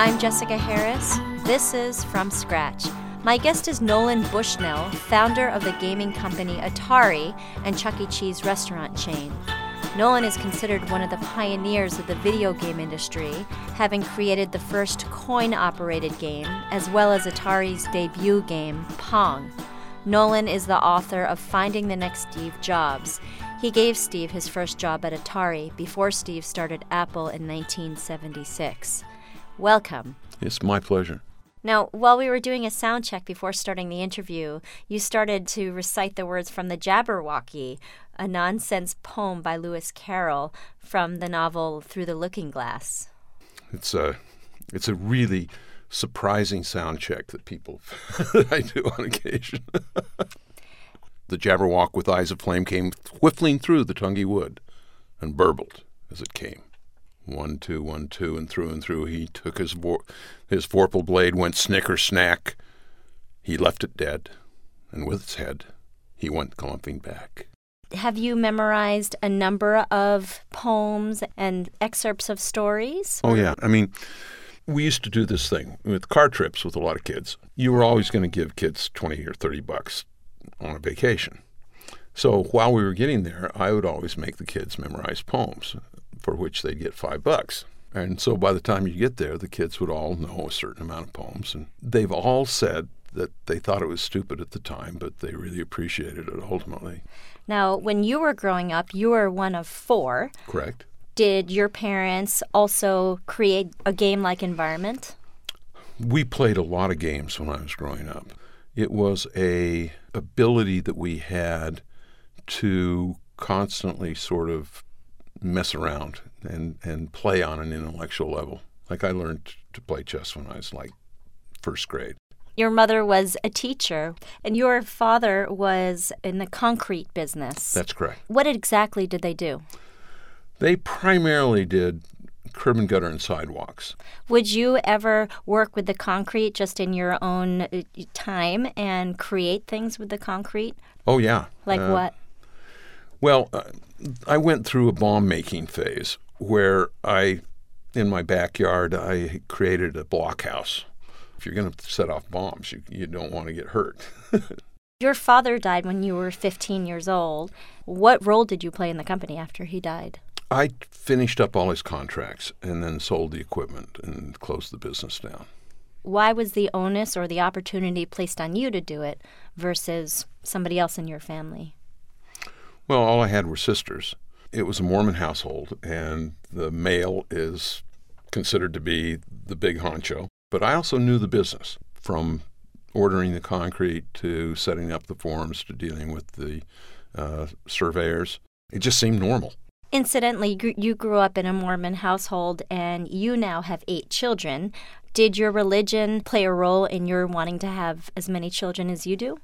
I'm Jessica Harris. This is From Scratch. My guest is Nolan Bushnell, founder of the gaming company Atari and Chuck E. Cheese restaurant chain. Nolan is considered one of the pioneers of the video game industry, having created the first coin operated game, as well as Atari's debut game, Pong. Nolan is the author of Finding the Next Steve Jobs. He gave Steve his first job at Atari before Steve started Apple in 1976. Welcome. It's my pleasure. Now, while we were doing a sound check before starting the interview, you started to recite the words from the Jabberwocky, a nonsense poem by Lewis Carroll from the novel Through the Looking Glass. It's a, it's a really surprising sound check that people that I do on occasion. the Jabberwock with eyes of flame came whiffling through the tungy wood and burbled as it came. One, two, one, two, and through and through he took his vor- his vorpal blade, went snicker snack. He left it dead, and with its head he went clumping back. Have you memorized a number of poems and excerpts of stories? Oh, yeah. I mean, we used to do this thing with car trips with a lot of kids. You were always going to give kids 20 or 30 bucks on a vacation. So while we were getting there, I would always make the kids memorize poems for which they'd get five bucks. And so by the time you get there, the kids would all know a certain amount of poems. And they've all said that they thought it was stupid at the time, but they really appreciated it ultimately. Now, when you were growing up, you were one of four. Correct. Did your parents also create a game like environment? We played a lot of games when I was growing up. It was a ability that we had to constantly sort of mess around and, and play on an intellectual level. Like I learned to play chess when I was like first grade. Your mother was a teacher, and your father was in the concrete business. That's correct. What exactly did they do? They primarily did curb and gutter and sidewalks. Would you ever work with the concrete just in your own uh, time and create things with the concrete? Oh, yeah. Like Uh, what? Well, uh, I went through a bomb making phase where I, in my backyard, I created a blockhouse. If you're going to set off bombs, you, you don't want to get hurt. Your father died when you were 15 years old. What role did you play in the company after he died? I finished up all his contracts and then sold the equipment and closed the business down. Why was the onus or the opportunity placed on you to do it versus somebody else in your family? Well, all I had were sisters. It was a Mormon household, and the male is considered to be the big honcho. But I also knew the business from ordering the concrete to setting up the forms to dealing with the uh, surveyors. It just seemed normal. Incidentally, you grew up in a Mormon household and you now have eight children. Did your religion play a role in your wanting to have as many children as you do?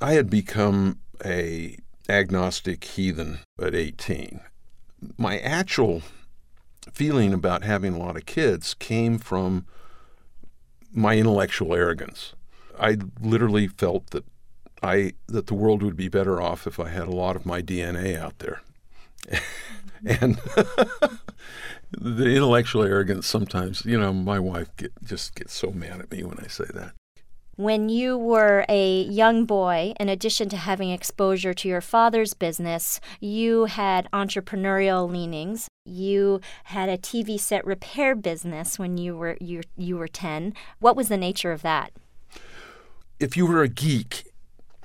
I had become a agnostic heathen at 18. My actual feeling about having a lot of kids came from my intellectual arrogance. I literally felt that I that the world would be better off if I had a lot of my DNA out there. and the intellectual arrogance sometimes, you know, my wife get, just gets so mad at me when I say that. When you were a young boy, in addition to having exposure to your father's business, you had entrepreneurial leanings. You had a TV set repair business when you were you, you were 10. What was the nature of that? If you were a geek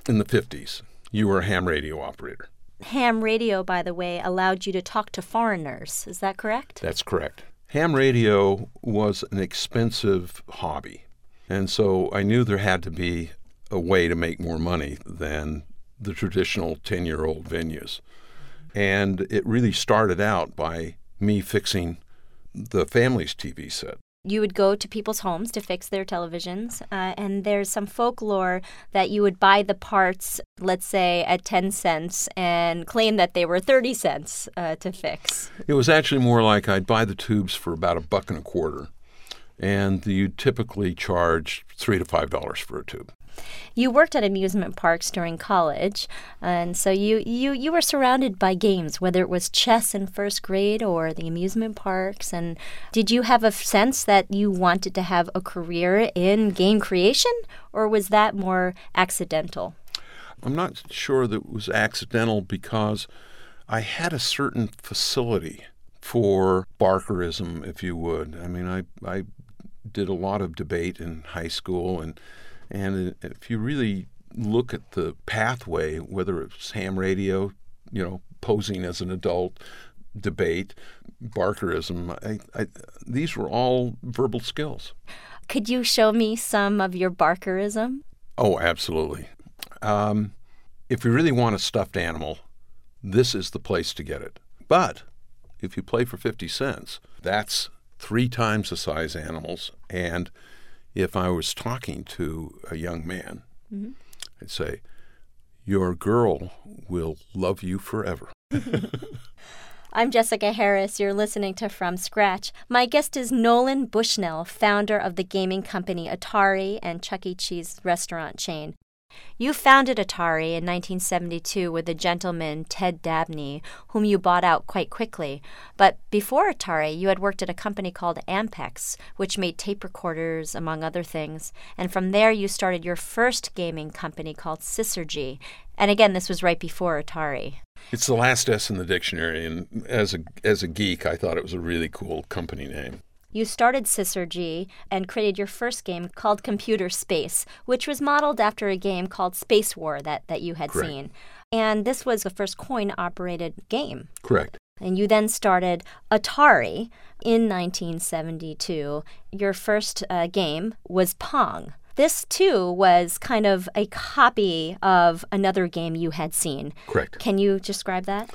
in the 50s, you were a ham radio operator. Ham radio, by the way, allowed you to talk to foreigners. Is that correct? That's correct. Ham radio was an expensive hobby. And so I knew there had to be a way to make more money than the traditional 10 year old venues. And it really started out by me fixing the family's TV set. you would go to people's homes to fix their televisions, uh, and there's some folklore that you would buy the parts, let's say, at 10 cents and claim that they were 30 cents uh, to fix. It was actually more like I'd buy the tubes for about a buck and a quarter, and you typically charge three to five dollars for a tube. You worked at amusement parks during college, and so you, you, you were surrounded by games, whether it was chess in first grade or the amusement parks. And did you have a sense that you wanted to have a career in game creation, or was that more accidental? I'm not sure that it was accidental because I had a certain facility for Barkerism, if you would. I mean, I, I did a lot of debate in high school, and and if you really look at the pathway, whether it's ham radio, you know, posing as an adult, debate, Barkerism, I, I, these were all verbal skills. Could you show me some of your Barkerism? Oh, absolutely. Um, if you really want a stuffed animal, this is the place to get it. But if you play for 50 cents, that's three times the size animals. And if I was talking to a young man, mm-hmm. I'd say, Your girl will love you forever. I'm Jessica Harris. You're listening to From Scratch. My guest is Nolan Bushnell, founder of the gaming company Atari and Chuck E. Cheese restaurant chain. You founded Atari in 1972 with a gentleman, Ted Dabney, whom you bought out quite quickly. But before Atari, you had worked at a company called Ampex, which made tape recorders, among other things. And from there, you started your first gaming company called Syzygy. And again, this was right before Atari. It's the last S in the dictionary, and as a as a geek, I thought it was a really cool company name you started Syzygy and created your first game called Computer Space, which was modeled after a game called Spacewar that, that you had Correct. seen. And this was the first coin operated game. Correct. And you then started Atari in 1972. Your first uh, game was Pong. This too was kind of a copy of another game you had seen. Correct. Can you describe that?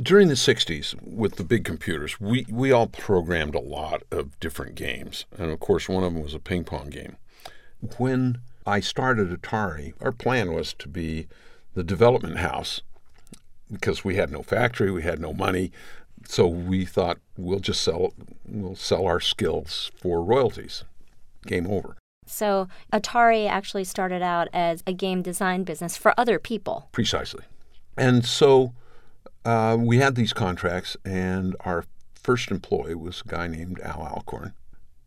During the 60s with the big computers we, we all programmed a lot of different games. And of course one of them was a ping pong game. When i started atari our plan was to be the development house because we had no factory we had no money. So we thought we'll just sell we'll sell our skills for royalties. Game over. So atari actually started out as a game design business for other people. Precisely. And so uh, we had these contracts, and our first employee was a guy named Al Alcorn.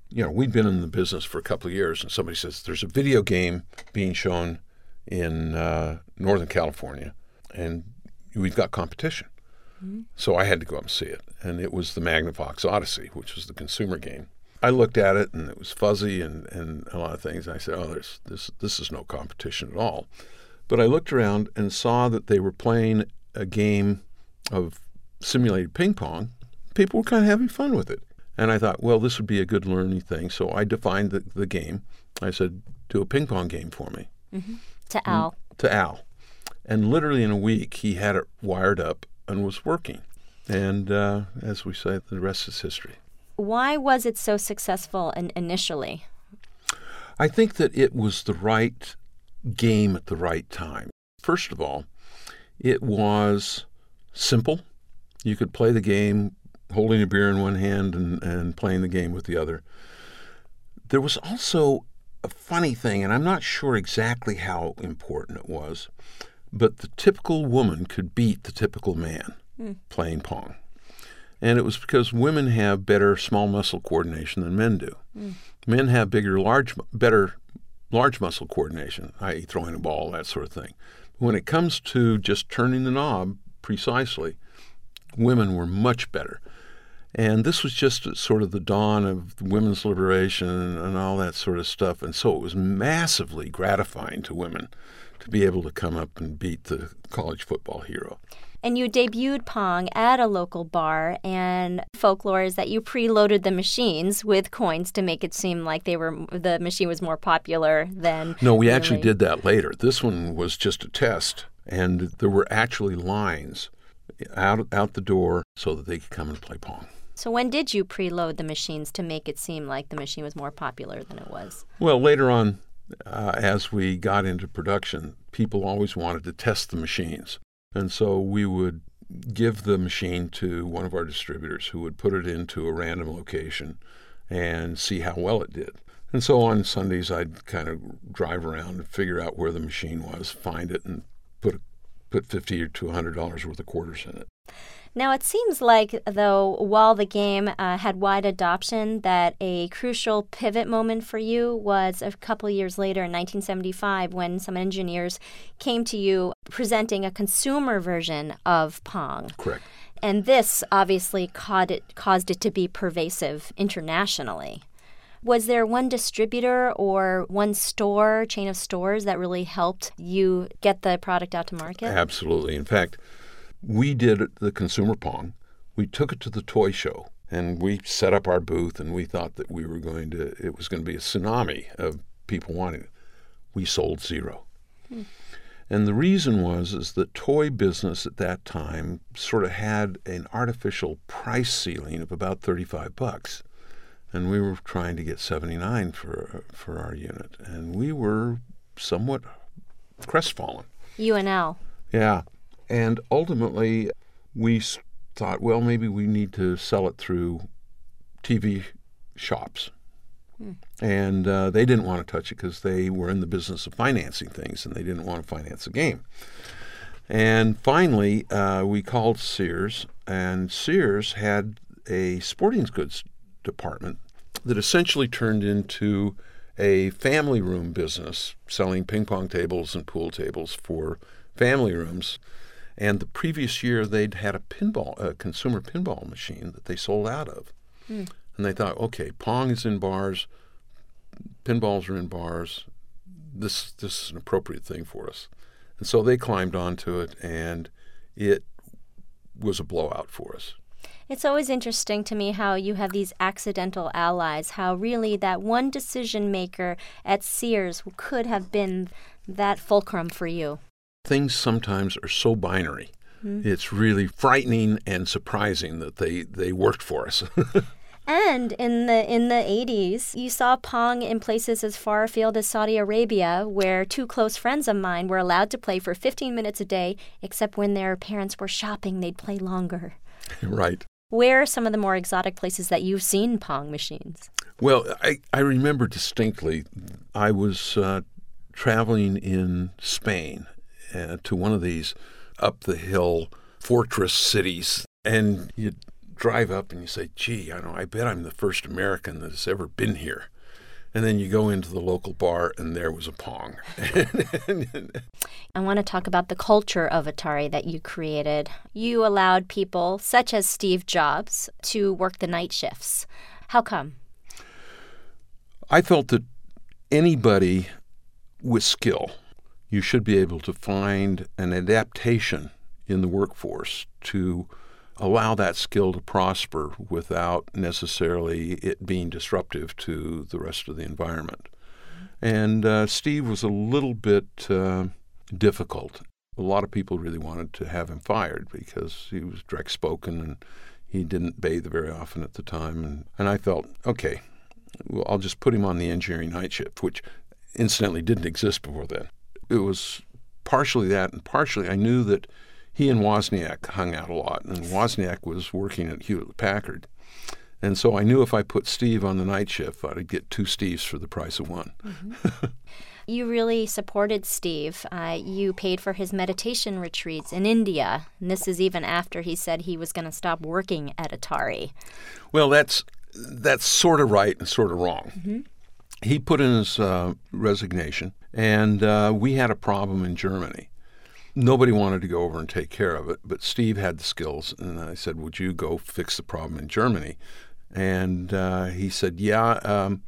You know, we'd been in the business for a couple of years, and somebody says there's a video game being shown in uh, Northern California, and we've got competition. Mm-hmm. So I had to go up and see it, and it was the Magnavox Odyssey, which was the consumer game. I looked at it, and it was fuzzy and, and a lot of things. And I said, "Oh, there's this this is no competition at all." But I looked around and saw that they were playing a game of simulated ping pong, people were kind of having fun with it. And I thought, well, this would be a good learning thing. So I defined the, the game. I said, do a ping pong game for me. Mm-hmm. To Al. Mm, to Al. And literally in a week, he had it wired up and was working. And uh, as we say, the rest is history. Why was it so successful in, initially? I think that it was the right game at the right time. First of all, it was simple. You could play the game holding a beer in one hand and, and playing the game with the other. There was also a funny thing, and I'm not sure exactly how important it was, but the typical woman could beat the typical man mm. playing Pong. And it was because women have better small muscle coordination than men do. Mm. Men have bigger, large, better large muscle coordination, i.e., throwing a ball, that sort of thing. When it comes to just turning the knob, precisely, women were much better. And this was just sort of the dawn of women's liberation and, all that sort of stuff. And so it was massively gratifying to women to be able to come up and beat the college football hero. And you debuted Pong at a local bar, and folklore is that you preloaded the machines with coins to make it seem like they were the machine was more popular than. No, we really. actually did that later. This one was just a test and there were actually lines out out the door so that they could come and play pong. So when did you preload the machines to make it seem like the machine was more popular than it was? Well, later on, uh, as we got into production, people always wanted to test the machines, and so we would give the machine to one of our distributors who would put it into a random location and see how well it did. And so on Sundays, I'd kind of drive around and figure out where the machine was, find it, and put put fifty or two hundred dollars worth of quarters in it. Now, it seems like, though, while the game uh, had wide adoption, that a crucial pivot moment for you was a couple years later in 1975 when some engineers came to you presenting a consumer version of Pong. Correct. And this obviously caused it, caused it to be pervasive internationally. Was there one distributor or one store, chain of stores that really helped you get the product out to market? Absolutely. In fact, we did the consumer pong. We took it to the toy show and we set up our booth and we thought that we were going to it was going to be a tsunami of people wanting it. We sold zero. Hmm. And the reason was is the toy business at that time sort of had an artificial price ceiling of about 35 bucks. And we were trying to get 79 for for our unit and we were somewhat crestfallen. UNL. Yeah. And ultimately, we thought, well, maybe we need to sell it through TV shops. Hmm. And uh, they didn't want to touch it because they were in the business of financing things and they didn't want to finance a game. And finally, uh, we called Sears, and Sears had a sporting goods department that essentially turned into a family room business selling ping pong tables and pool tables for family rooms and the previous year, they'd had a pinball, a consumer pinball machine that they sold out of. Mm. And they thought, okay, Pong is in bars, pinballs are in bars. This this is an appropriate thing for us. And so they climbed onto it, and it was a blowout for us. It's always interesting to me how you have these accidental allies, how really that one decision maker at Sears could have been that fulcrum for you things sometimes are so binary. Mm-hmm. It's really frightening and surprising that they, they worked for us. and in the in the 80s, you saw Pong in places as far afield as Saudi Arabia, where two close friends of mine were allowed to play for 15 minutes a day, except when their parents were shopping, they'd play longer. right. Where are some of the more exotic places that you've seen Pong machines? Well, I, I remember distinctly, I was uh, traveling in Spain uh, to one of these up the hill fortress cities, and you drive up and you say, "Gee, I know. I bet I'm the first American that's ever been here." And then you go into the local bar, and there was a pong. I want to talk about the culture of Atari that you created. You allowed people, such as Steve Jobs, to work the night shifts. How come? I felt that anybody with skill you should be able to find an adaptation in the workforce to allow that skill to prosper without necessarily it being disruptive to the rest of the environment. And uh, Steve was a little bit uh, difficult. A lot of people really wanted to have him fired because he was direct spoken and he didn't bathe very often at the time. And, and I felt, okay, well, I'll just put him on the engineering night shift, which incidentally didn't exist before then it was partially that, and partially I knew that he and Wozniak hung out a lot, and Wozniak was working at Hewlett Packard. And so I knew if I put Steve on the night shift, I'd get two Steves for the price of one. Mm-hmm. you really supported Steve. Uh, you paid for his meditation retreats in India. And this is even after he said he was going to stop working at Atari. Well, that's that's sort of right and sort of wrong. Mm-hmm. He put in his uh, resignation and uh, we had a problem in Germany. Nobody wanted to go over and take care of it, but Steve had the skills. And I said, Would you go fix the problem in Germany? And uh, he said, Yeah, um,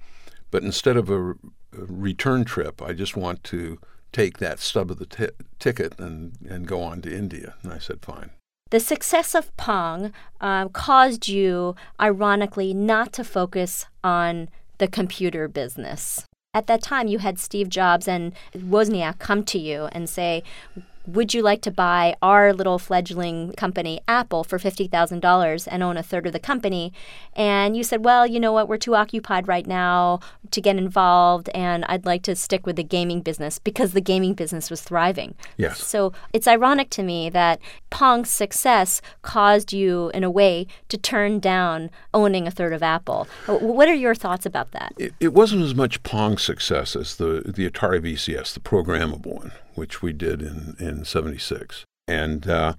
but instead of a, a, return trip, I just want to take that stub of the t- ticket and, and go on to India. And I said, Fine. The success of Pong uh, caused you, ironically, not to focus on the computer business at that time you had Steve Jobs and Wozniak come to you and say, would you like to buy our little fledgling company, Apple, for $50,000 and own a third of the company? And you said, well, you know what, we're too occupied right now to get involved, and I'd like to stick with the gaming business because the gaming business was thriving. Yes. So it's ironic to me that Pong's success caused you, in a way, to turn down owning a third of Apple. What are your thoughts about that? It, it wasn't as much Pong's success as the, the Atari VCS, the programmable one, which we did in, in 76. And uh,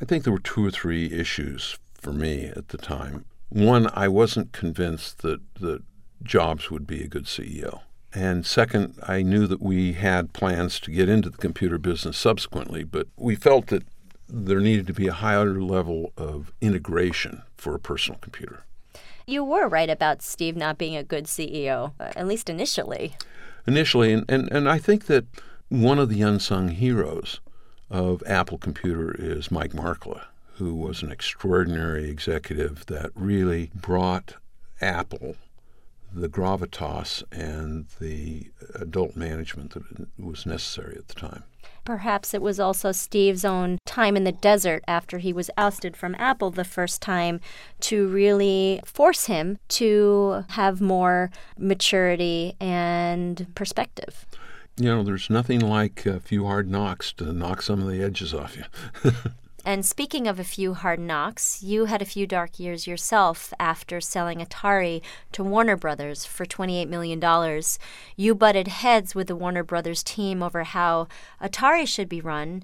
I think there were two or three issues for me at the time. One, I wasn't convinced that, that Jobs would be a good CEO. And second, I knew that we had plans to get into the computer business subsequently, but we felt that there needed to be a higher level of integration for a personal computer. You were right about Steve not being a good CEO, at least initially. Initially, and, and, and I think that one of the unsung heroes of Apple Computer is Mike Markkula, who was an extraordinary executive that really brought Apple the gravitas and the adult management that was necessary at the time. Perhaps it was also Steve's own time in the desert after he was ousted from Apple the first time to really force him to have more maturity and perspective. You know, there's nothing like a few hard knocks to knock some of the edges off you. And speaking of a few hard knocks, you had a few dark years yourself after selling Atari to Warner Brothers for $28 million. You butted heads with the Warner Brothers team over how Atari should be run.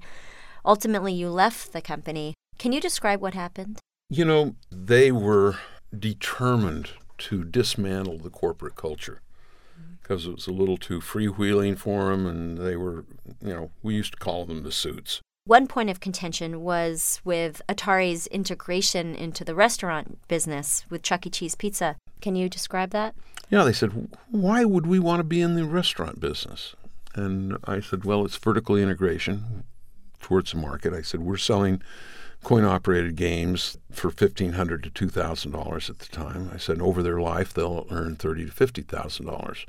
Ultimately, you left the company. Can you describe what happened? You know, they were determined to dismantle the corporate culture because it was a little too freewheeling for them, and they were, you know, we used to call them the suits. One point of contention was with Atari's integration into the restaurant business with Chuck E. Cheese Pizza. Can you describe that? Yeah, they said, why would we want to be in the restaurant business? And I said, well, it's vertical integration towards the market. I said, we're selling coin operated games for 1,500 to $2,000 at the time. I said, over their life, they'll earn 30 to $50,000.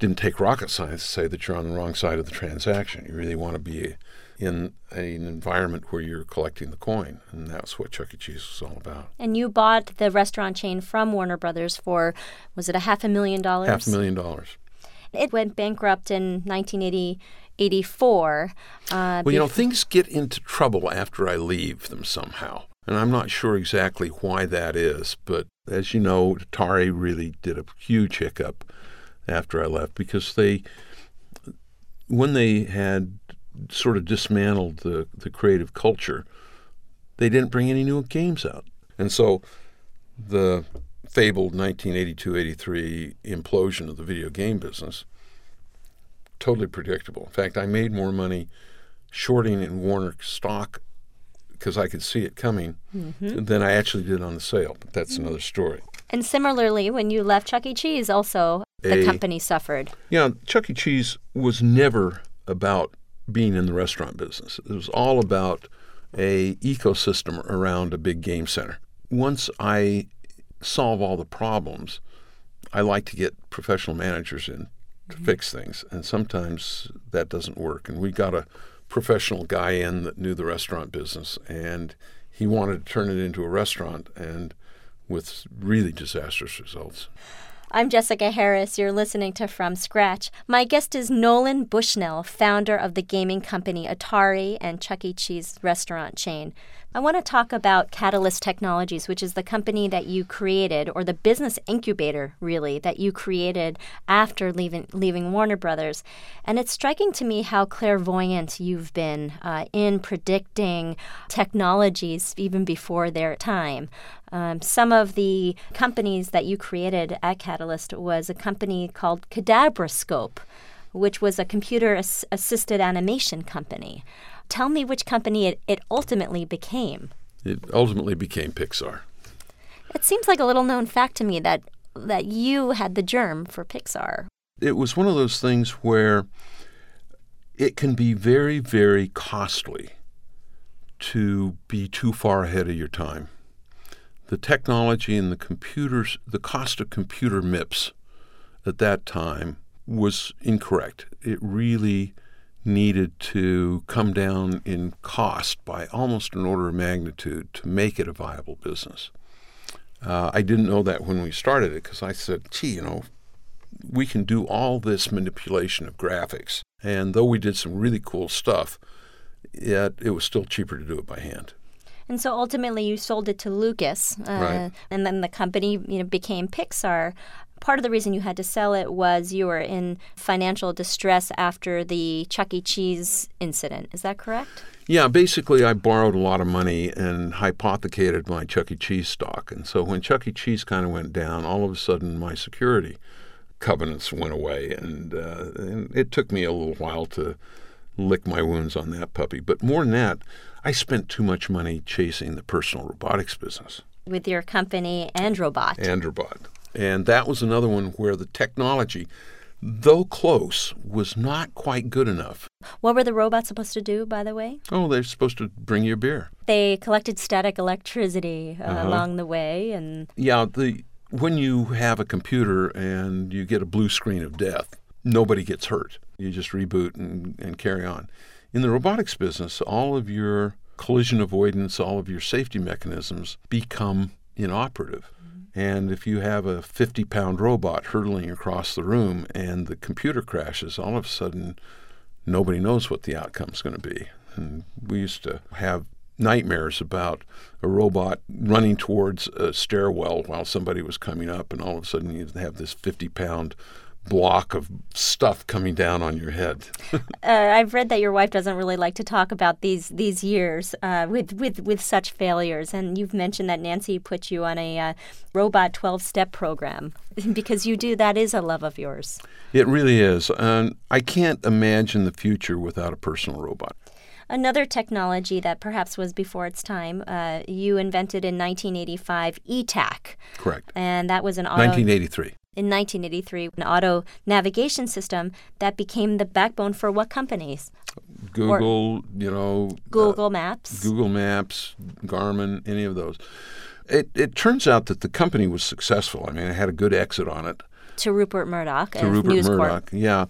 Didn't take rocket science to say that you're on the wrong side of the transaction. You really want to be in an environment where you're collecting the coin. And that's what Chuck E. Cheese was all about. And you bought the restaurant chain from Warner Brothers for, was it a half a million dollars? Half a million dollars. It went bankrupt in 1984. Uh, well, you know, things get into trouble after I leave them somehow. And I'm not sure exactly why that is, but as you know, Atari really did a huge hiccup after I left because they, when they had sort of dismantled the, the creative culture, they didn't bring any new games out. And so the fabled 1982 83 implosion of the video game business, totally predictable. In fact, I made more money shorting in Warner stock because I could see it coming mm-hmm. than I actually did on the sale. But that's mm-hmm. another story. And similarly, when you left Chuck E. Cheese, also the A, company suffered. Yeah, Chuck E. Cheese was never about being in the restaurant business. It was all about a ecosystem around a big game center. Once I solve all the problems, I like to get professional managers in to mm-hmm. fix things, and sometimes that doesn't work. And we got a professional guy in that knew the restaurant business, and he wanted to turn it into a restaurant, and with really disastrous results. I'm Jessica Harris. You're listening to From Scratch. My guest is Nolan Bushnell, founder of the gaming company Atari and Chuck E. Cheese restaurant chain. I want to talk about Catalyst Technologies, which is the company that you created, or the business incubator, really, that you created after leaving, leaving Warner Brothers. And it's striking to me how clairvoyant you've been uh, in predicting technologies even before their time. Um, some of the companies that you created at Catalyst was a company called Kadabrascope, which was a computer assisted animation company. Tell me which company it, it ultimately became. It ultimately became Pixar. It seems like a little known fact to me that that you had the germ for Pixar. It was one of those things where it can be very, very costly to be too far ahead of your time. The technology and the computers, the cost of computer MIPS at that time was incorrect. It really needed to come down in cost by almost an order of magnitude to make it a viable business. Uh, I didn't know that when we started it because I said, gee, you know, we can do all this manipulation of graphics. And though we did some really cool stuff, yet it was still cheaper to do it by hand. And so ultimately, you sold it to Lucas, uh, Right. and then the company, you know, became Pixar. Part of the reason you had to sell it was you were in financial distress after the Chuck E. Cheese incident. Is that correct? Yeah, basically, I borrowed a lot of money and hypothecated my Chuck E. Cheese stock. And so when Chuck E. Cheese kind of went down, all of a sudden my security covenants went away. And, uh, and it took me a little while to lick my wounds on that puppy. But more than that, I spent too much money chasing the personal robotics business, With your company Androbot. Androbot. And that was another one where the technology, though close, was not quite good enough. What were the robots supposed to do, by the way? Oh, they're supposed to bring you a beer. They collected static electricity uh, Uh-huh. along the way, and Yeah, the when you have a computer and you get a blue screen of death, nobody gets hurt. You just reboot and, and carry on. In the robotics business, all of your collision avoidance, all of your safety mechanisms become inoperative. Mm-hmm. And if you have a 50 pound robot hurtling across the room and the computer crashes, all of a sudden nobody knows what the outcome's going to be. And we used to have nightmares about a robot running towards a stairwell while somebody was coming up, and all of a sudden you'd have this 50 pound block of stuff coming down on your head. uh, I've read that your wife doesn't really like to talk about these these years uh, with with with such failures, and you've mentioned that Nancy put you on a uh, robot twelve step program because you do that is a love of yours. it really is. And I can't imagine the future without a personal robot. Another technology that perhaps was before its time, uh, you invented in 1985 Etak, Correct. and that was an auto 1983. In 1983 an auto navigation system that became the backbone for what companies? Google, you know, Google Maps. Google Maps, Garmin, any of those. It, it turns out that the company was successful. I mean, it had a good exit on it to Rupert Murdoch to Rupert News Corp. Murdoch. Yeah,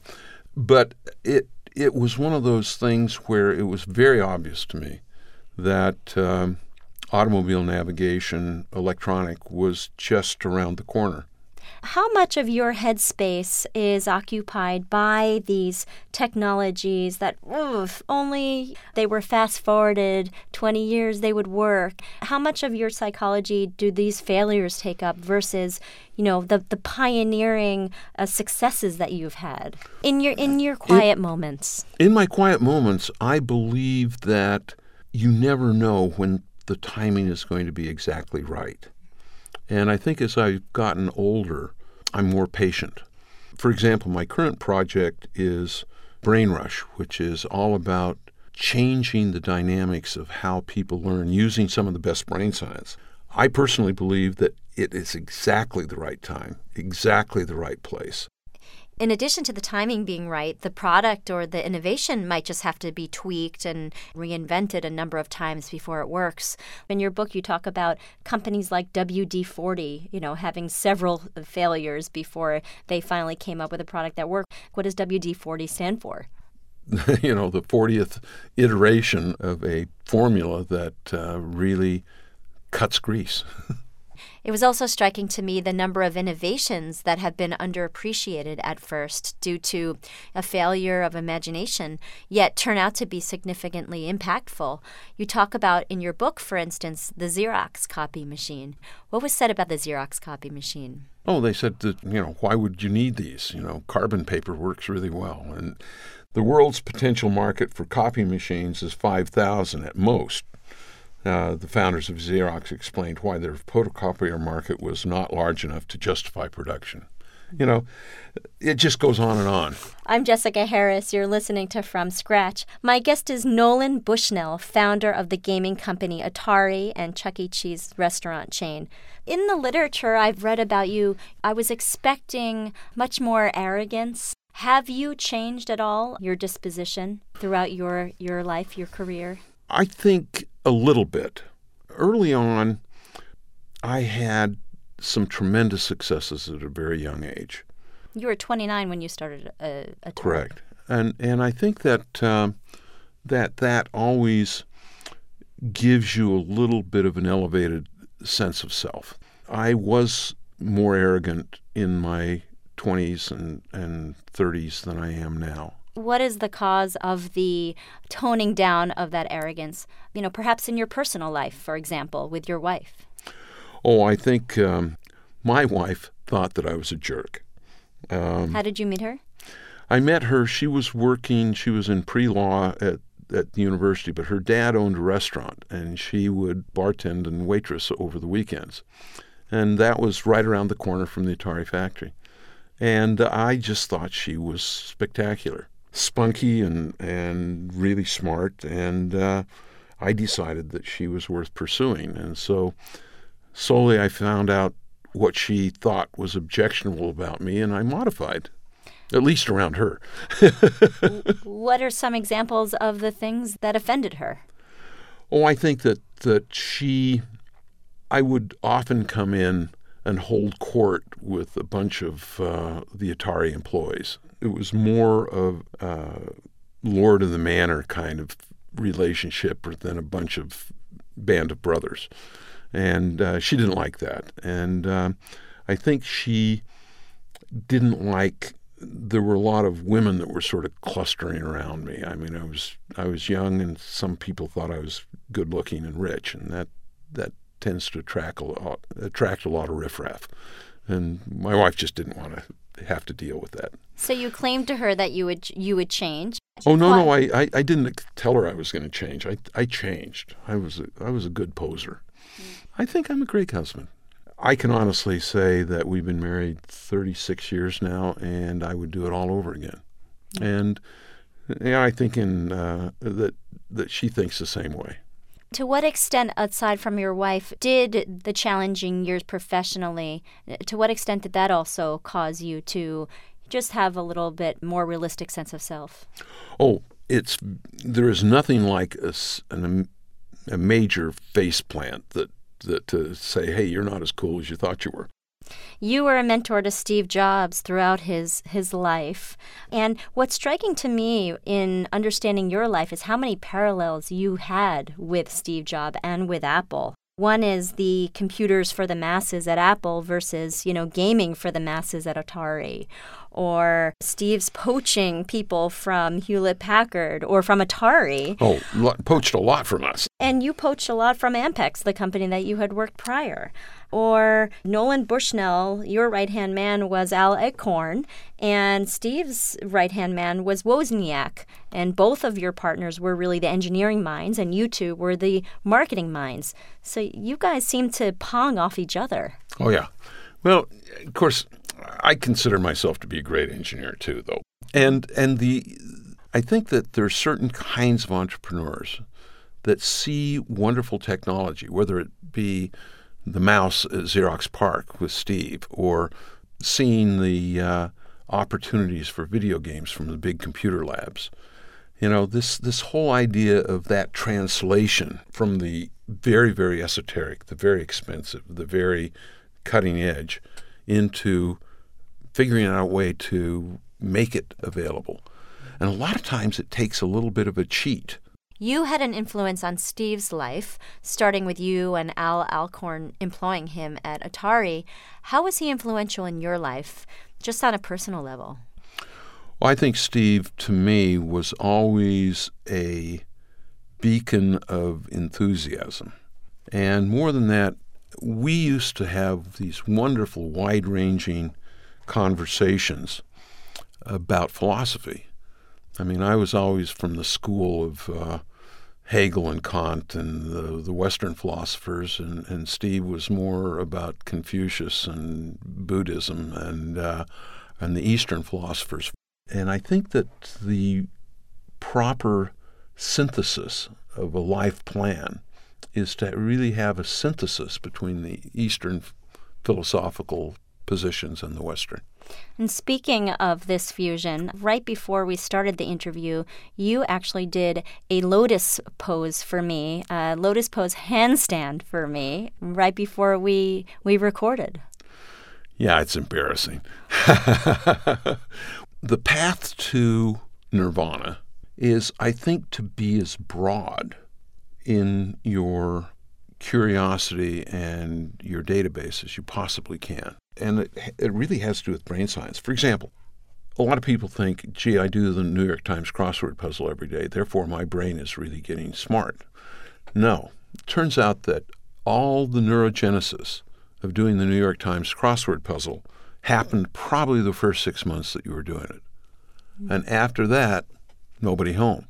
but it it was one of those things where it was very obvious to me that um, automobile navigation, electronic, was just around the corner. How much of your headspace is occupied by these technologies that, oof, only they were fast forwarded 20 years they would work? How much of your psychology do these failures take up versus, you know, the, the pioneering uh, successes that you've had in your in your quiet moments? In my quiet moments, I believe that you never know when the timing is going to be exactly right. And I think as I've gotten older, I'm more patient. For example, my current project is Brain Rush, which is all about changing the dynamics of how people learn using some of the best brain science. I personally believe that it is exactly the right time, exactly the right place. In addition to the timing being right, the product or the innovation might just have to be tweaked and reinvented a number of times before it works. In your book, you talk about companies like WD 40, you know, having several failures before they finally came up with a product that worked. What does WD 40 stand for? you know, the 40th iteration of a formula that uh, really cuts grease. It was also striking to me the number of innovations that have been underappreciated at first due to a failure of imagination, yet turn out to be significantly impactful. You talk about in your book, for instance, the Xerox copy machine. What was said about the Xerox copy machine? Oh, they said that, you know, why would you need these? You know, carbon paper works really well. And the world's potential market for copy machines is 5,000 at most. Uh, the founders of Xerox explained why their photocopier market was not large enough to justify production. You know, it just goes on and on. I'm Jessica Harris. You're listening to From Scratch. My guest is Nolan Bushnell, founder of the gaming company Atari and Chuck E. Cheese restaurant chain. In the literature I've read about you, I was expecting much more arrogance. Have you changed at all your disposition throughout your, your life, your career? I think a little bit. Early on, I had some tremendous successes at a very young age. You were 29 when you started uh, Atari. Correct. and and I think that um, that that always gives you a little bit of an elevated sense of self. I was more arrogant in my 20s and, and 30s than I am now. What is the cause of the toning down of that arrogance? You know, perhaps in your personal life, for example, with your wife. Oh, I think um, my wife thought that I was a jerk. Um, How did you meet her? I met her. She was working. She was in pre-law at at the university, but her dad owned a restaurant, and she would bartend and waitress over the weekends, and that was right around the corner from the Atari factory. And I just thought she was spectacular, spunky and and really smart, and uh, I decided that she was worth pursuing, and so slowly I found out what she thought was objectionable about me, and I modified, at least around her. what are some examples of the things that offended her? Oh, I think that that she, I would often come in and hold court with a bunch of uh, the Atari employees. It was more of a Lord of the Manor kind of relationship than a bunch of band of brothers and uh, she didn't like that. And uh, I think she didn't like. There were a lot of women that were sort of clustering around me. I mean, I was I was young, and some people thought I was good looking and rich, and that that tends to attract a lot, attract a lot of riffraff. And my wife just didn't want to have to deal with that. So you claimed to her that you would you would change. Oh no, no, I, I, I didn't tell her I was going to change. I I changed. I was a, I was a good poser. I think I'm a great husband. I can honestly say that we've been married 36 years now, and I would do it all over again. And yeah, I think in uh, that that she thinks the same way. To what extent, aside from your wife, did the challenging years professionally? Uh, to what extent did that also cause you to just have a little bit more realistic sense of self? Oh, it's there is nothing like a, an, a major face plant that that to say, hey, you're not as cool as you thought you were. You were a mentor to Steve Jobs throughout his his life. And what's striking to me in understanding your life is how many parallels you had with Steve Jobs and with Apple. One is the computers for the masses at Apple versus, you know, gaming for the masses at Atari or Steve's poaching people from Hewlett Packard or from Atari. Oh, poached a lot from us. And you poached a lot from Ampex, the company that you had worked prior. Or Nolan Bushnell, your right hand man was Al Alcorn, and Steve's right hand man was Wozniak. And both of your partners were really the engineering minds, and you two were the marketing minds. So you guys seem to pong off each other. Oh, yeah. Well, of course, I consider myself to be a great engineer too, though. And and the I think that there are certain kinds of entrepreneurs that see wonderful technology, whether it be the mouse at Xerox PARC with Steve, or seeing the uh, opportunities for video games from the big computer labs. You know, this this whole idea of that translation from the very very esoteric, the very expensive, the very cutting edge, into figuring out a way to make it available. And a lot of times it takes a little bit of a cheat. You had an influence on Steve's life, starting with you and Al Alcorn employing him at Atari. How was he influential in your life, just on a personal level? Well, I think Steve, to me, was always a beacon of enthusiasm. And more than that, we used to have these wonderful, wide ranging conversations about philosophy. I mean, I was always from the school of uh, Hegel and Kant and the, the Western philosophers, and, and Steve was more about Confucius and Buddhism and uh, and the Eastern philosophers. And I think that the proper synthesis of a life plan is to really have a synthesis between the Eastern philosophical positions in the Western. And speaking of this fusion, right before we started the interview, you actually did a lotus pose for me, a lotus pose handstand for me, right before we we recorded. Yeah, it's embarrassing. the path to nirvana is, I think, to be as broad in your curiosity and your database as you possibly can. And it, it really has to do with brain science. For example, a lot of people think, gee, I do the New York Times crossword puzzle every day, therefore my brain is really getting smart. No. It turns out that all the neurogenesis of doing the New York Times crossword puzzle happened probably the first six months that you were doing it. Mm-hmm. And after that, nobody home.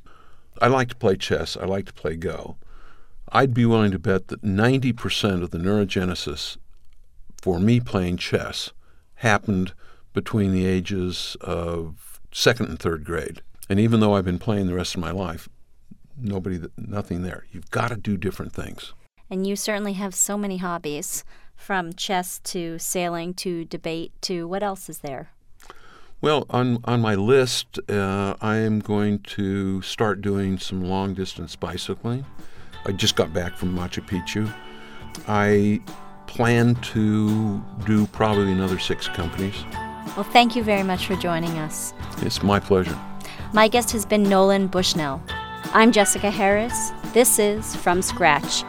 I like to play chess. I like to play Go. I'd be willing to bet that 90% of the neurogenesis for me playing chess happened between the ages of second and third grade. And even though I've been playing the rest of my life, nobody, nothing there. You've got to do different things. And you certainly have so many hobbies, from chess to sailing to debate to what else is there? Well, on on my list, uh, I am going to start doing some long distance bicycling. I just got back from Machu Picchu. I plan to do probably another six companies. Well, thank you very much for joining us. It's my pleasure. My guest has been Nolan Bushnell. I'm Jessica Harris. This is From Scratch